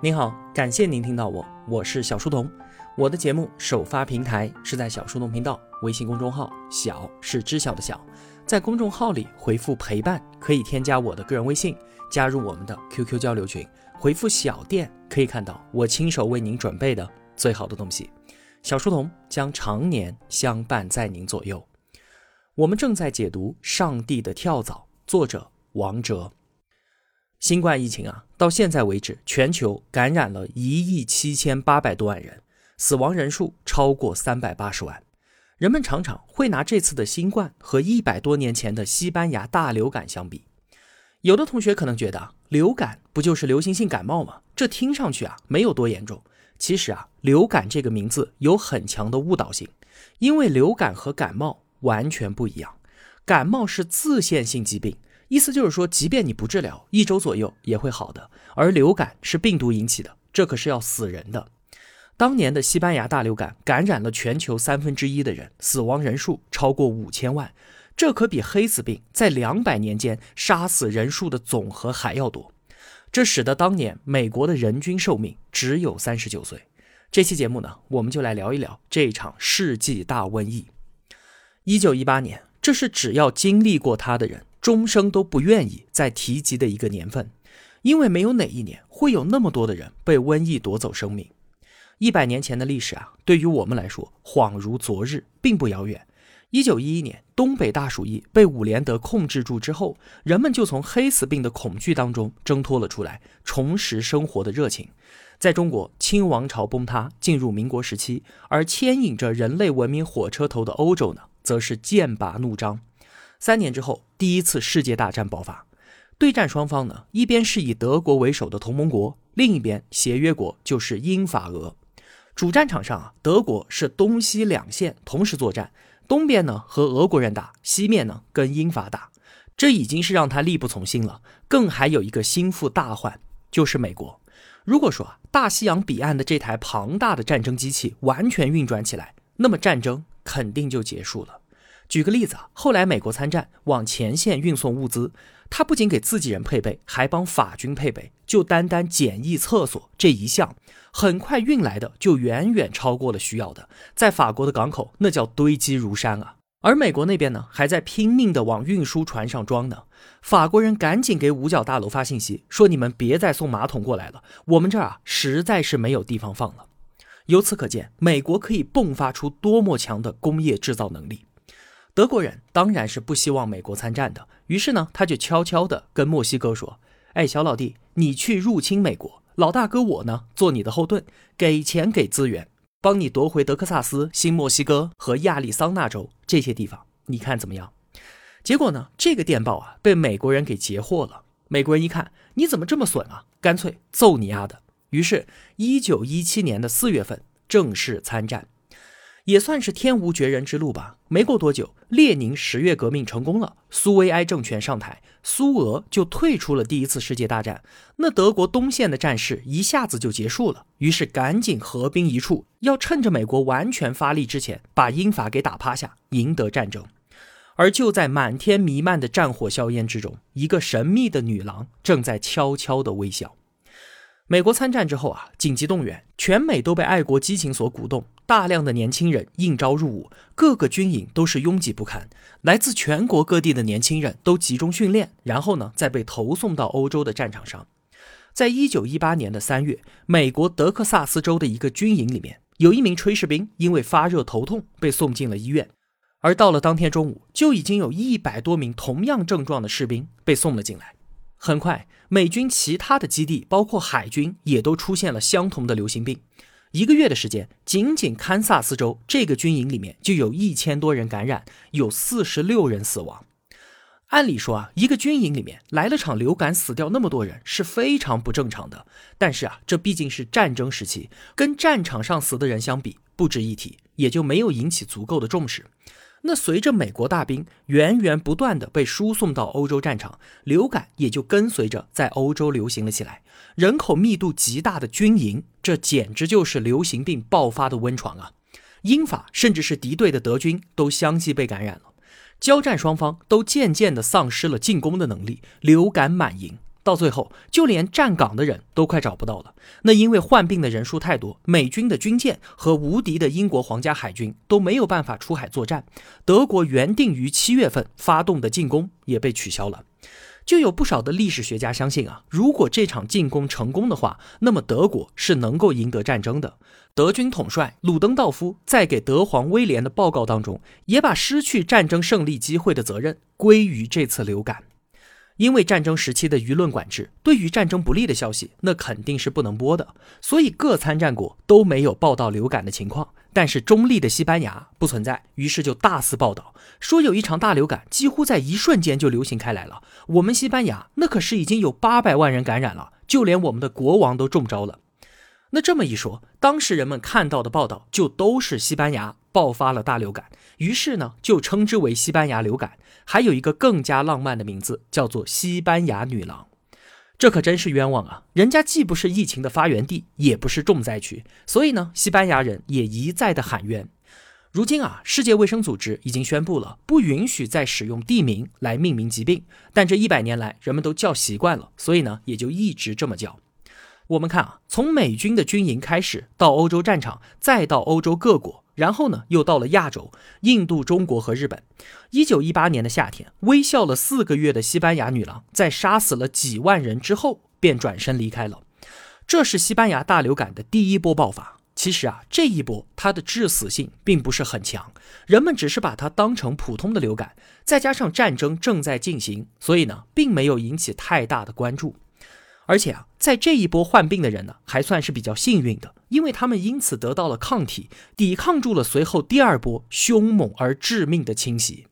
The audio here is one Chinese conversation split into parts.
您好，感谢您听到我，我是小书童。我的节目首发平台是在小书童频道微信公众号，小是知晓的小，在公众号里回复陪伴，可以添加我的个人微信，加入我们的 QQ 交流群。回复小店可以看到我亲手为您准备的最好的东西。小书童将常年相伴在您左右。我们正在解读《上帝的跳蚤》，作者王哲。新冠疫情啊，到现在为止，全球感染了一亿七千八百多万人，死亡人数超过三百八十万。人们常常会拿这次的新冠和一百多年前的西班牙大流感相比。有的同学可能觉得，流感不就是流行性感冒吗？这听上去啊，没有多严重。其实啊，流感这个名字有很强的误导性，因为流感和感冒完全不一样。感冒是自限性疾病。意思就是说，即便你不治疗，一周左右也会好的。而流感是病毒引起的，这可是要死人的。当年的西班牙大流感感染了全球三分之一的人，死亡人数超过五千万，这可比黑死病在两百年间杀死人数的总和还要多。这使得当年美国的人均寿命只有三十九岁。这期节目呢，我们就来聊一聊这场世纪大瘟疫。一九一八年，这是只要经历过它的人。终生都不愿意再提及的一个年份，因为没有哪一年会有那么多的人被瘟疫夺走生命。一百年前的历史啊，对于我们来说恍如昨日，并不遥远。一九一一年，东北大鼠疫被伍连德控制住之后，人们就从黑死病的恐惧当中挣脱了出来，重拾生活的热情。在中国，清王朝崩塌，进入民国时期，而牵引着人类文明火车头的欧洲呢，则是剑拔弩张。三年之后，第一次世界大战爆发。对战双方呢，一边是以德国为首的同盟国，另一边协约国就是英法俄。主战场上啊，德国是东西两线同时作战，东边呢和俄国人打，西面呢跟英法打。这已经是让他力不从心了。更还有一个心腹大患，就是美国。如果说啊，大西洋彼岸的这台庞大的战争机器完全运转起来，那么战争肯定就结束了。举个例子啊，后来美国参战往前线运送物资，他不仅给自己人配备，还帮法军配备。就单单简易厕所这一项，很快运来的就远远超过了需要的，在法国的港口那叫堆积如山啊。而美国那边呢，还在拼命的往运输船上装呢。法国人赶紧给五角大楼发信息，说你们别再送马桶过来了，我们这儿啊实在是没有地方放了。由此可见，美国可以迸发出多么强的工业制造能力。德国人当然是不希望美国参战的，于是呢，他就悄悄地跟墨西哥说：“哎，小老弟，你去入侵美国，老大哥我呢做你的后盾，给钱给资源，帮你夺回德克萨斯、新墨西哥和亚利桑那州这些地方，你看怎么样？”结果呢，这个电报啊被美国人给截获了。美国人一看，你怎么这么损啊？干脆揍你丫的！于是，一九一七年的四月份正式参战。也算是天无绝人之路吧。没过多久，列宁十月革命成功了，苏维埃政权上台，苏俄就退出了第一次世界大战。那德国东线的战事一下子就结束了，于是赶紧合兵一处，要趁着美国完全发力之前，把英法给打趴下，赢得战争。而就在满天弥漫的战火硝烟之中，一个神秘的女郎正在悄悄地微笑。美国参战之后啊，紧急动员，全美都被爱国激情所鼓动，大量的年轻人应招入伍，各个军营都是拥挤不堪，来自全国各地的年轻人都集中训练，然后呢，再被投送到欧洲的战场上。在一九一八年的三月，美国德克萨斯州的一个军营里面，有一名炊事兵因为发热头痛被送进了医院，而到了当天中午，就已经有一百多名同样症状的士兵被送了进来。很快，美军其他的基地，包括海军，也都出现了相同的流行病。一个月的时间，仅仅堪萨斯州这个军营里面就有一千多人感染，有四十六人死亡。按理说啊，一个军营里面来了场流感，死掉那么多人是非常不正常的。但是啊，这毕竟是战争时期，跟战场上死的人相比不值一提，也就没有引起足够的重视。那随着美国大兵源源不断的被输送到欧洲战场，流感也就跟随着在欧洲流行了起来。人口密度极大的军营，这简直就是流行病爆发的温床啊！英法甚至是敌对的德军都相继被感染了，交战双方都渐渐的丧失了进攻的能力，流感满营。到最后就连站岗的人都快找不到了。那因为患病的人数太多，美军的军舰和无敌的英国皇家海军都没有办法出海作战，德国原定于七月份发动的进攻也被取消了。就有不少的历史学家相信啊，如果这场进攻成功的话，那么德国是能够赢得战争的。德军统帅鲁登道夫在给德皇威廉的报告当中，也把失去战争胜利机会的责任归于这次流感。因为战争时期的舆论管制，对于战争不利的消息，那肯定是不能播的，所以各参战国都没有报道流感的情况。但是中立的西班牙不存在，于是就大肆报道，说有一场大流感，几乎在一瞬间就流行开来了。我们西班牙那可是已经有八百万人感染了，就连我们的国王都中招了。那这么一说，当时人们看到的报道就都是西班牙爆发了大流感，于是呢就称之为西班牙流感，还有一个更加浪漫的名字，叫做西班牙女郎。这可真是冤枉啊！人家既不是疫情的发源地，也不是重灾区，所以呢，西班牙人也一再的喊冤。如今啊，世界卫生组织已经宣布了，不允许再使用地名来命名疾病，但这一百年来人们都叫习惯了，所以呢，也就一直这么叫。我们看啊，从美军的军营开始，到欧洲战场，再到欧洲各国，然后呢，又到了亚洲，印度、中国和日本。一九一八年的夏天，微笑了四个月的西班牙女郎，在杀死了几万人之后，便转身离开了。这是西班牙大流感的第一波爆发。其实啊，这一波它的致死性并不是很强，人们只是把它当成普通的流感，再加上战争正在进行，所以呢，并没有引起太大的关注。而且啊，在这一波患病的人呢，还算是比较幸运的，因为他们因此得到了抗体，抵抗住了随后第二波凶猛而致命的侵袭。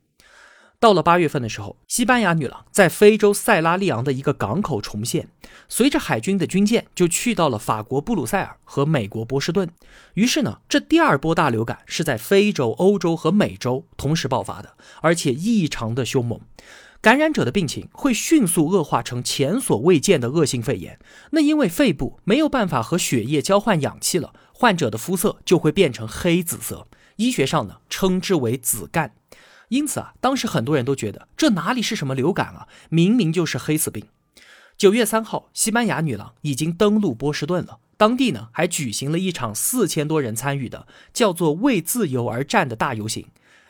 到了八月份的时候，西班牙女郎在非洲塞拉利昂的一个港口重现，随着海军的军舰就去到了法国布鲁塞尔和美国波士顿。于是呢，这第二波大流感是在非洲、欧洲和美洲同时爆发的，而且异常的凶猛。感染者的病情会迅速恶化成前所未见的恶性肺炎。那因为肺部没有办法和血液交换氧气了，患者的肤色就会变成黑紫色，医学上呢称之为紫绀。因此啊，当时很多人都觉得这哪里是什么流感啊，明明就是黑死病。九月三号，西班牙女郎已经登陆波士顿了，当地呢还举行了一场四千多人参与的叫做“为自由而战”的大游行。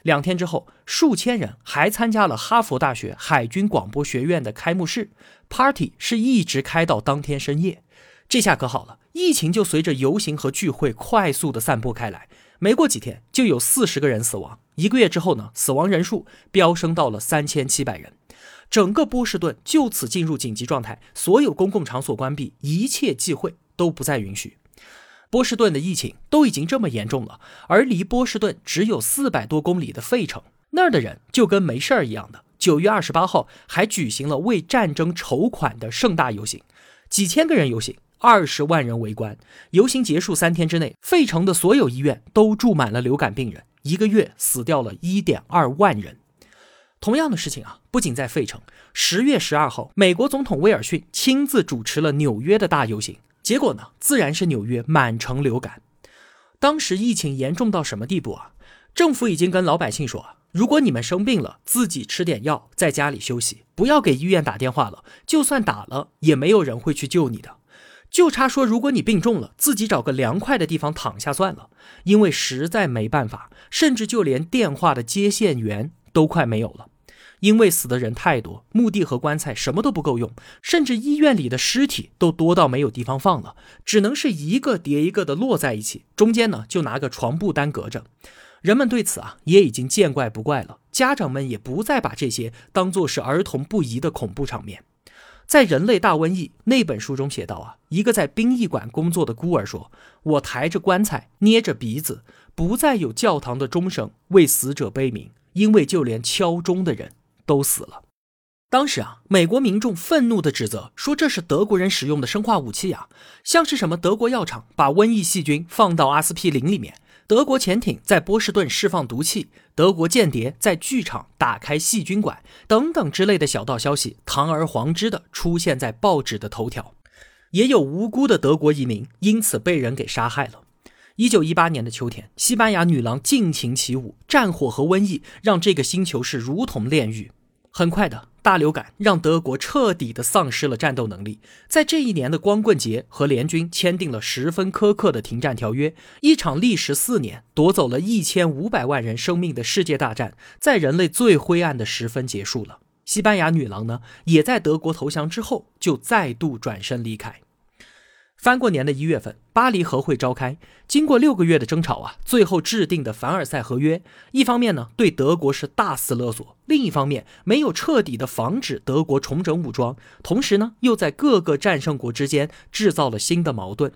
两天之后，数千人还参加了哈佛大学海军广播学院的开幕式，party 是一直开到当天深夜。这下可好了，疫情就随着游行和聚会快速的散播开来。没过几天，就有四十个人死亡。一个月之后呢，死亡人数飙升到了三千七百人。整个波士顿就此进入紧急状态，所有公共场所关闭，一切忌讳都不再允许。波士顿的疫情都已经这么严重了，而离波士顿只有四百多公里的费城，那儿的人就跟没事儿一样的。九月二十八号还举行了为战争筹款的盛大游行，几千个人游行，二十万人围观。游行结束三天之内，费城的所有医院都住满了流感病人，一个月死掉了一点二万人。同样的事情啊，不仅在费城，十月十二号，美国总统威尔逊亲自主持了纽约的大游行。结果呢，自然是纽约满城流感。当时疫情严重到什么地步啊？政府已经跟老百姓说，如果你们生病了，自己吃点药，在家里休息，不要给医院打电话了。就算打了，也没有人会去救你的。就差说，如果你病重了，自己找个凉快的地方躺下算了。因为实在没办法，甚至就连电话的接线员都快没有了。因为死的人太多，墓地和棺材什么都不够用，甚至医院里的尸体都多到没有地方放了，只能是一个叠一个的摞在一起，中间呢就拿个床布单隔着。人们对此啊也已经见怪不怪了，家长们也不再把这些当做是儿童不宜的恐怖场面。在《人类大瘟疫》那本书中写道啊，一个在殡仪馆工作的孤儿说：“我抬着棺材，捏着鼻子，不再有教堂的钟声为死者悲鸣，因为就连敲钟的人。”都死了。当时啊，美国民众愤怒地指责说：“这是德国人使用的生化武器啊，像是什么德国药厂把瘟疫细菌放到阿司匹林里面，德国潜艇在波士顿释放毒气，德国间谍在剧场打开细菌馆等等之类的小道消息，堂而皇之的出现在报纸的头条。也有无辜的德国移民因此被人给杀害了。”一九一八年的秋天，西班牙女郎尽情起舞，战火和瘟疫让这个星球是如同炼狱。很快的，大流感让德国彻底的丧失了战斗能力。在这一年的光棍节，和联军签订了十分苛刻的停战条约。一场历时四年、夺走了一千五百万人生命的世界大战，在人类最灰暗的时分结束了。西班牙女郎呢，也在德国投降之后，就再度转身离开。翻过年的一月份，巴黎和会召开。经过六个月的争吵啊，最后制定的凡尔赛合约，一方面呢对德国是大肆勒索，另一方面没有彻底的防止德国重整武装，同时呢又在各个战胜国之间制造了新的矛盾。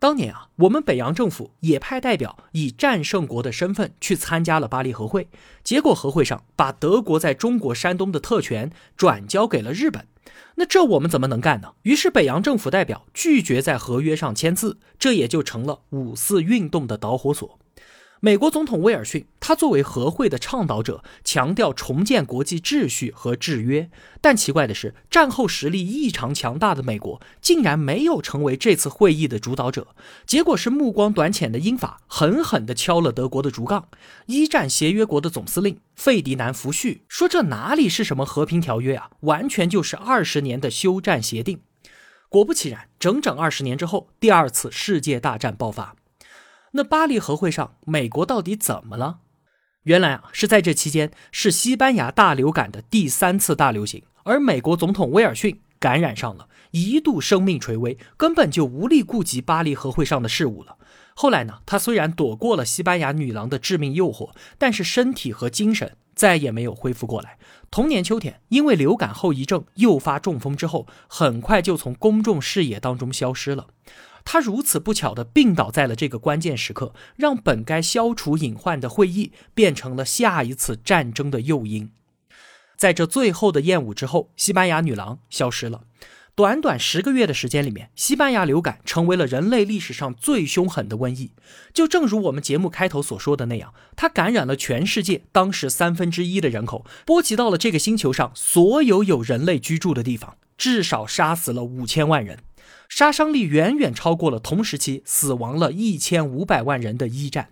当年啊，我们北洋政府也派代表以战胜国的身份去参加了巴黎和会，结果和会上把德国在中国山东的特权转交给了日本。那这我们怎么能干呢？于是北洋政府代表拒绝在合约上签字，这也就成了五四运动的导火索。美国总统威尔逊，他作为和会的倡导者，强调重建国际秩序和制约。但奇怪的是，战后实力异常强大的美国，竟然没有成为这次会议的主导者。结果是目光短浅的英法狠狠地敲了德国的竹杠。一战协约国的总司令费迪南·福煦说：“这哪里是什么和平条约啊，完全就是二十年的休战协定。”果不其然，整整二十年之后，第二次世界大战爆发。那巴黎和会上，美国到底怎么了？原来啊，是在这期间是西班牙大流感的第三次大流行，而美国总统威尔逊感染上了，一度生命垂危，根本就无力顾及巴黎和会上的事务了。后来呢，他虽然躲过了西班牙女郎的致命诱惑，但是身体和精神再也没有恢复过来。同年秋天，因为流感后遗症诱发中风之后，很快就从公众视野当中消失了。他如此不巧地病倒在了这个关键时刻，让本该消除隐患的会议变成了下一次战争的诱因。在这最后的宴舞之后，西班牙女郎消失了。短短十个月的时间里面，西班牙流感成为了人类历史上最凶狠的瘟疫。就正如我们节目开头所说的那样，它感染了全世界当时三分之一的人口，波及到了这个星球上所有有人类居住的地方，至少杀死了五千万人。杀伤力远远超过了同时期死亡了一千五百万人的一战。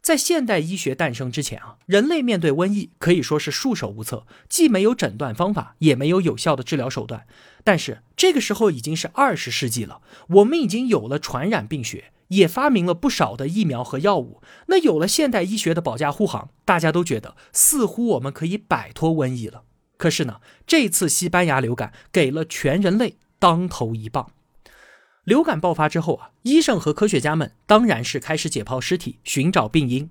在现代医学诞生之前啊，人类面对瘟疫可以说是束手无策，既没有诊断方法，也没有有效的治疗手段。但是这个时候已经是二十世纪了，我们已经有了传染病学，也发明了不少的疫苗和药物。那有了现代医学的保驾护航，大家都觉得似乎我们可以摆脱瘟疫了。可是呢，这次西班牙流感给了全人类当头一棒。流感爆发之后啊，医生和科学家们当然是开始解剖尸体，寻找病因。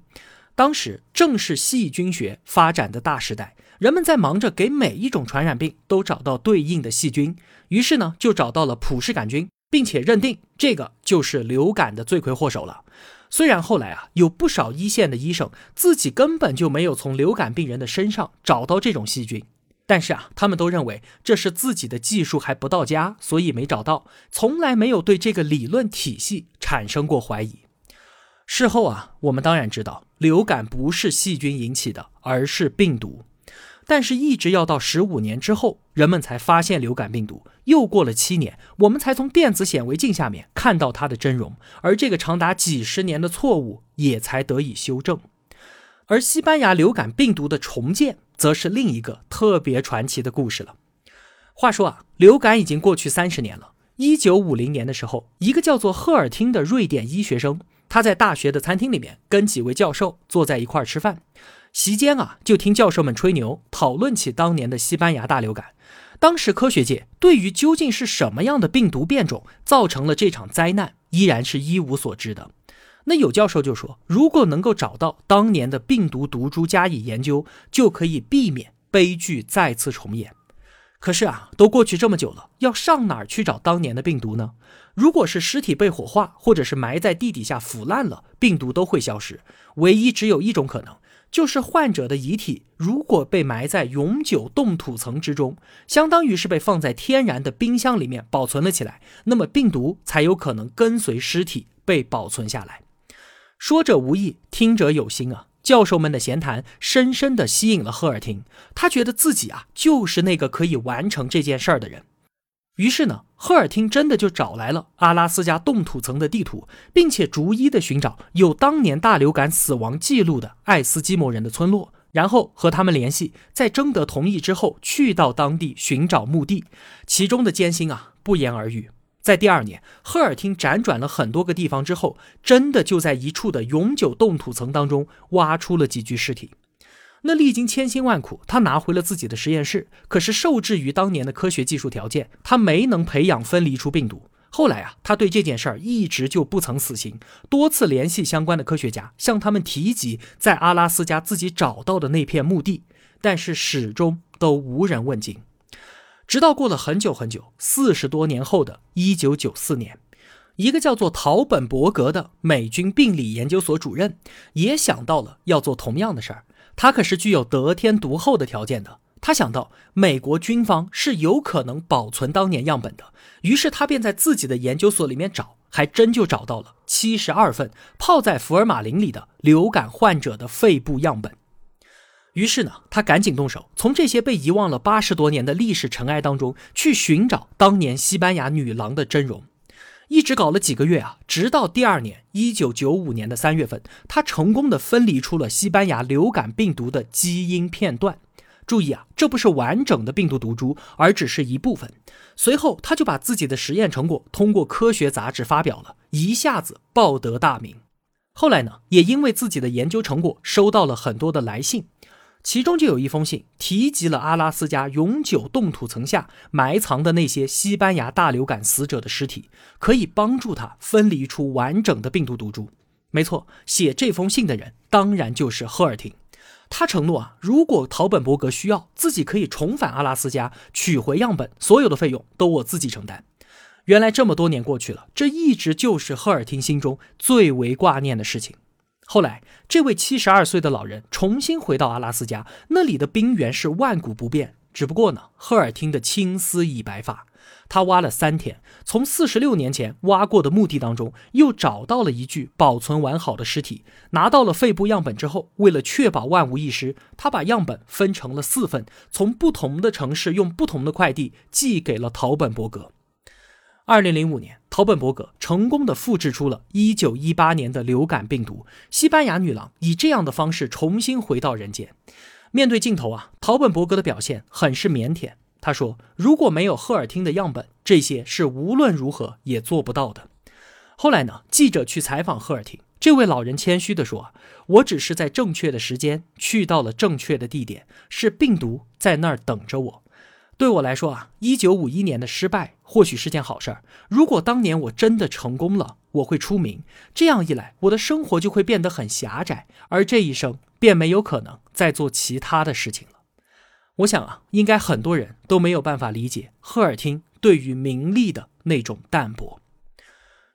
当时正是细菌学发展的大时代，人们在忙着给每一种传染病都找到对应的细菌，于是呢，就找到了普氏杆菌，并且认定这个就是流感的罪魁祸首了。虽然后来啊，有不少一线的医生自己根本就没有从流感病人的身上找到这种细菌。但是啊，他们都认为这是自己的技术还不到家，所以没找到，从来没有对这个理论体系产生过怀疑。事后啊，我们当然知道流感不是细菌引起的，而是病毒。但是，一直要到十五年之后，人们才发现流感病毒。又过了七年，我们才从电子显微镜下面看到它的真容，而这个长达几十年的错误也才得以修正。而西班牙流感病毒的重建。则是另一个特别传奇的故事了。话说啊，流感已经过去三十年了。一九五零年的时候，一个叫做赫尔汀的瑞典医学生，他在大学的餐厅里面跟几位教授坐在一块儿吃饭，席间啊，就听教授们吹牛，讨论起当年的西班牙大流感。当时科学界对于究竟是什么样的病毒变种造成了这场灾难，依然是一无所知的。那有教授就说，如果能够找到当年的病毒毒株加以研究，就可以避免悲剧再次重演。可是啊，都过去这么久了，要上哪儿去找当年的病毒呢？如果是尸体被火化，或者是埋在地底下腐烂了，病毒都会消失。唯一只有一种可能，就是患者的遗体如果被埋在永久冻土层之中，相当于是被放在天然的冰箱里面保存了起来，那么病毒才有可能跟随尸体被保存下来。说者无意，听者有心啊！教授们的闲谈深深地吸引了赫尔汀，他觉得自己啊就是那个可以完成这件事儿的人。于是呢，赫尔汀真的就找来了阿拉斯加冻土层的地图，并且逐一的寻找有当年大流感死亡记录的爱斯基摩人的村落，然后和他们联系，在征得同意之后，去到当地寻找墓地，其中的艰辛啊，不言而喻。在第二年，赫尔汀辗转了很多个地方之后，真的就在一处的永久冻土层当中挖出了几具尸体。那历经千辛万苦，他拿回了自己的实验室，可是受制于当年的科学技术条件，他没能培养分离出病毒。后来啊，他对这件事儿一直就不曾死心，多次联系相关的科学家，向他们提及在阿拉斯加自己找到的那片墓地，但是始终都无人问津。直到过了很久很久，四十多年后的一九九四年，一个叫做陶本伯格的美军病理研究所主任也想到了要做同样的事儿。他可是具有得天独厚的条件的。他想到美国军方是有可能保存当年样本的，于是他便在自己的研究所里面找，还真就找到了七十二份泡在福尔马林里的流感患者的肺部样本。于是呢，他赶紧动手，从这些被遗忘了八十多年的历史尘埃当中去寻找当年西班牙女郎的真容，一直搞了几个月啊，直到第二年，一九九五年的三月份，他成功的分离出了西班牙流感病毒的基因片段。注意啊，这不是完整的病毒毒株，而只是一部分。随后，他就把自己的实验成果通过科学杂志发表了，一下子报得大名。后来呢，也因为自己的研究成果，收到了很多的来信。其中就有一封信提及了阿拉斯加永久冻土层下埋藏的那些西班牙大流感死者的尸体，可以帮助他分离出完整的病毒毒株。没错，写这封信的人当然就是赫尔廷。他承诺啊，如果陶本伯格需要，自己可以重返阿拉斯加取回样本，所有的费用都我自己承担。原来这么多年过去了，这一直就是赫尔廷心中最为挂念的事情。后来，这位七十二岁的老人重新回到阿拉斯加，那里的冰原是万古不变。只不过呢，赫尔汀的青丝已白发。他挖了三天，从四十六年前挖过的墓地当中，又找到了一具保存完好的尸体。拿到了肺部样本之后，为了确保万无一失，他把样本分成了四份，从不同的城市用不同的快递寄给了陶本伯格。二零零五年，陶本伯格成功的复制出了一九一八年的流感病毒。西班牙女郎以这样的方式重新回到人间。面对镜头啊，陶本伯格的表现很是腼腆。他说：“如果没有赫尔汀的样本，这些是无论如何也做不到的。”后来呢，记者去采访赫尔汀，这位老人谦虚地说：“我只是在正确的时间去到了正确的地点，是病毒在那儿等着我。”对我来说啊，一九五一年的失败或许是件好事儿。如果当年我真的成功了，我会出名，这样一来，我的生活就会变得很狭窄，而这一生便没有可能再做其他的事情了。我想啊，应该很多人都没有办法理解赫尔汀对于名利的那种淡泊。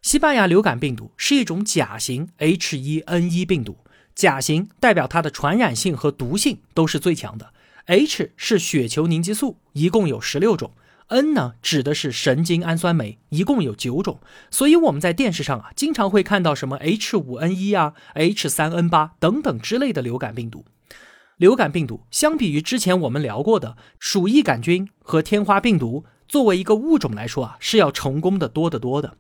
西班牙流感病毒是一种甲型 H1N1 病毒，甲型代表它的传染性和毒性都是最强的。H 是血球凝集素，一共有十六种；N 呢指的是神经氨酸酶，一共有九种。所以我们在电视上啊，经常会看到什么 H5N1 啊、H3N8 等等之类的流感病毒。流感病毒相比于之前我们聊过的鼠疫杆菌和天花病毒，作为一个物种来说啊，是要成功的多得多的。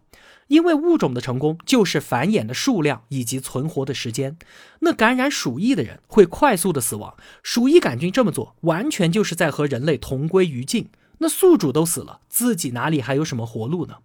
因为物种的成功就是繁衍的数量以及存活的时间。那感染鼠疫的人会快速的死亡，鼠疫杆菌这么做完全就是在和人类同归于尽。那宿主都死了，自己哪里还有什么活路呢？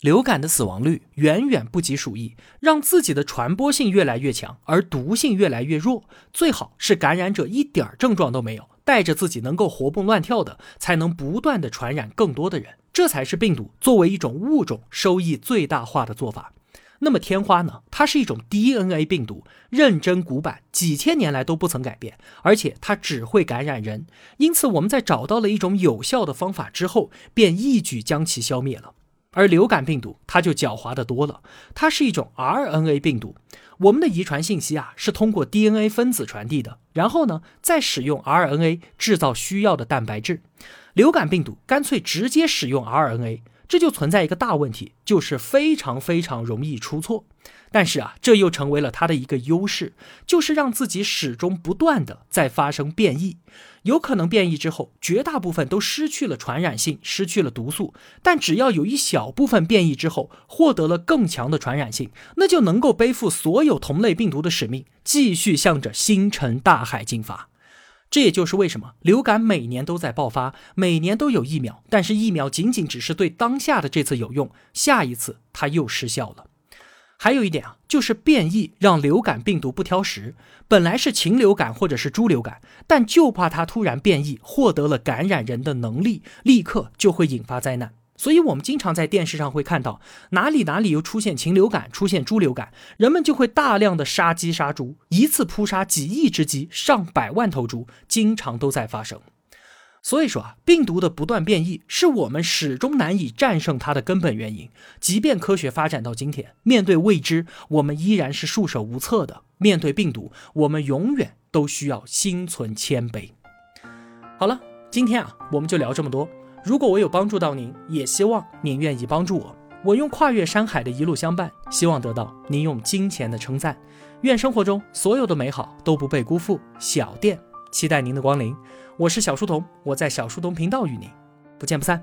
流感的死亡率远远不及鼠疫，让自己的传播性越来越强，而毒性越来越弱。最好是感染者一点症状都没有，带着自己能够活蹦乱跳的，才能不断的传染更多的人。这才是病毒作为一种物种收益最大化的做法。那么天花呢？它是一种 DNA 病毒，认真古板，几千年来都不曾改变，而且它只会感染人。因此，我们在找到了一种有效的方法之后，便一举将其消灭了。而流感病毒它就狡猾的多了，它是一种 RNA 病毒。我们的遗传信息啊是通过 DNA 分子传递的，然后呢再使用 RNA 制造需要的蛋白质。流感病毒干脆直接使用 RNA，这就存在一个大问题，就是非常非常容易出错。但是啊，这又成为了它的一个优势，就是让自己始终不断的在发生变异。有可能变异之后，绝大部分都失去了传染性，失去了毒素。但只要有一小部分变异之后，获得了更强的传染性，那就能够背负所有同类病毒的使命，继续向着星辰大海进发。这也就是为什么流感每年都在爆发，每年都有疫苗，但是疫苗仅仅只是对当下的这次有用，下一次它又失效了。还有一点啊，就是变异让流感病毒不挑食，本来是禽流感或者是猪流感，但就怕它突然变异，获得了感染人的能力，立刻就会引发灾难。所以，我们经常在电视上会看到哪里哪里又出现禽流感、出现猪流感，人们就会大量的杀鸡杀猪，一次扑杀几亿只鸡、上百万头猪，经常都在发生。所以说啊，病毒的不断变异是我们始终难以战胜它的根本原因。即便科学发展到今天，面对未知，我们依然是束手无策的。面对病毒，我们永远都需要心存谦卑。好了，今天啊，我们就聊这么多。如果我有帮助到您，也希望您愿意帮助我。我用跨越山海的一路相伴，希望得到您用金钱的称赞。愿生活中所有的美好都不被辜负。小店期待您的光临。我是小书童，我在小书童频道与您不见不散。